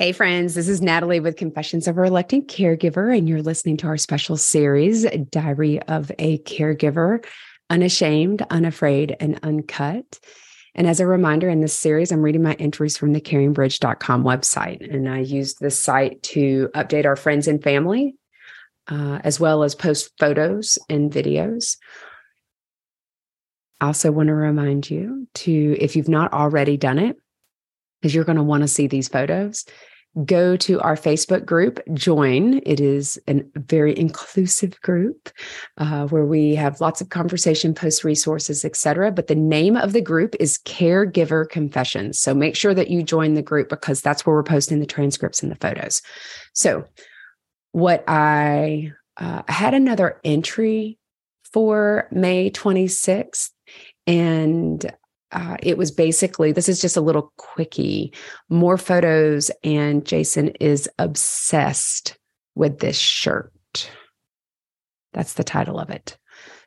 Hey, friends, this is Natalie with Confessions of a Reluctant Caregiver, and you're listening to our special series, Diary of a Caregiver Unashamed, Unafraid, and Uncut. And as a reminder, in this series, I'm reading my entries from the caringbridge.com website. And I used this site to update our friends and family, uh, as well as post photos and videos. I also want to remind you to, if you've not already done it, because you're going to want to see these photos, go to our Facebook group, join. It is a very inclusive group uh, where we have lots of conversation, post resources, etc. But the name of the group is Caregiver Confessions. So make sure that you join the group because that's where we're posting the transcripts and the photos. So what I uh, had another entry for May 26th. And uh, it was basically this is just a little quickie more photos and jason is obsessed with this shirt. That's the title of it.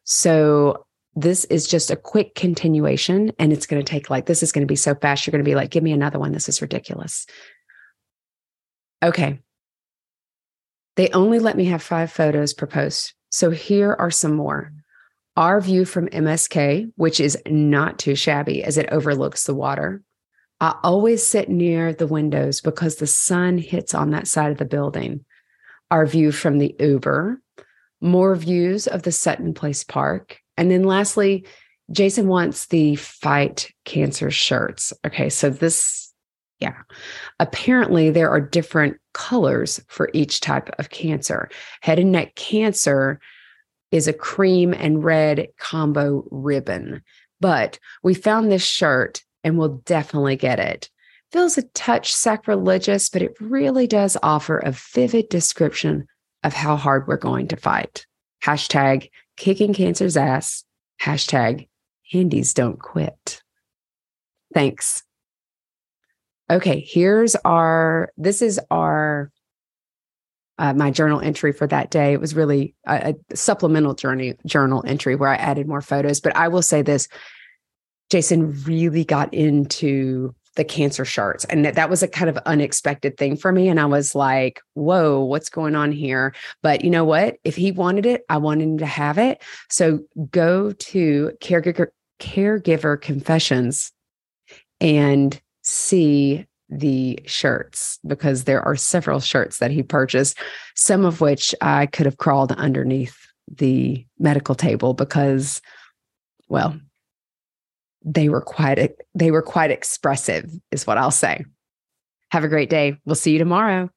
So this is just a quick continuation and it's going to take like this is going to be so fast you're going to be like give me another one. This is ridiculous. Okay. They only let me have five photos per post so here are some more our view from MSK, which is not too shabby as it overlooks the water. I always sit near the windows because the sun hits on that side of the building. Our view from the Uber, more views of the Sutton Place Park. And then lastly, Jason wants the fight cancer shirts. Okay, so this, yeah. Apparently, there are different colors for each type of cancer. Head and neck cancer is a cream and red combo ribbon. But we found this shirt and we'll definitely get it. Feels a touch sacrilegious, but it really does offer a vivid description of how hard we're going to fight. Hashtag kicking cancer's ass. Hashtag handies don't quit. Thanks. Okay, here's our, this is our uh, my journal entry for that day. It was really a, a, supplemental journey journal entry where I added more photos. But I will say this: Jason really got into the cancer charts, and that, that was a kind of unexpected thing for me. And I was like, "Whoa, what's going on here?" But you know what? If he wanted it, I wanted him to have it. So go to caregiver caregiver confessions and see the shirts because there are several shirts that he purchased, some of which I could have crawled underneath the medical table because, well, mm. they were quite they were quite expressive, is what I'll say. Have a great day. We'll see you tomorrow.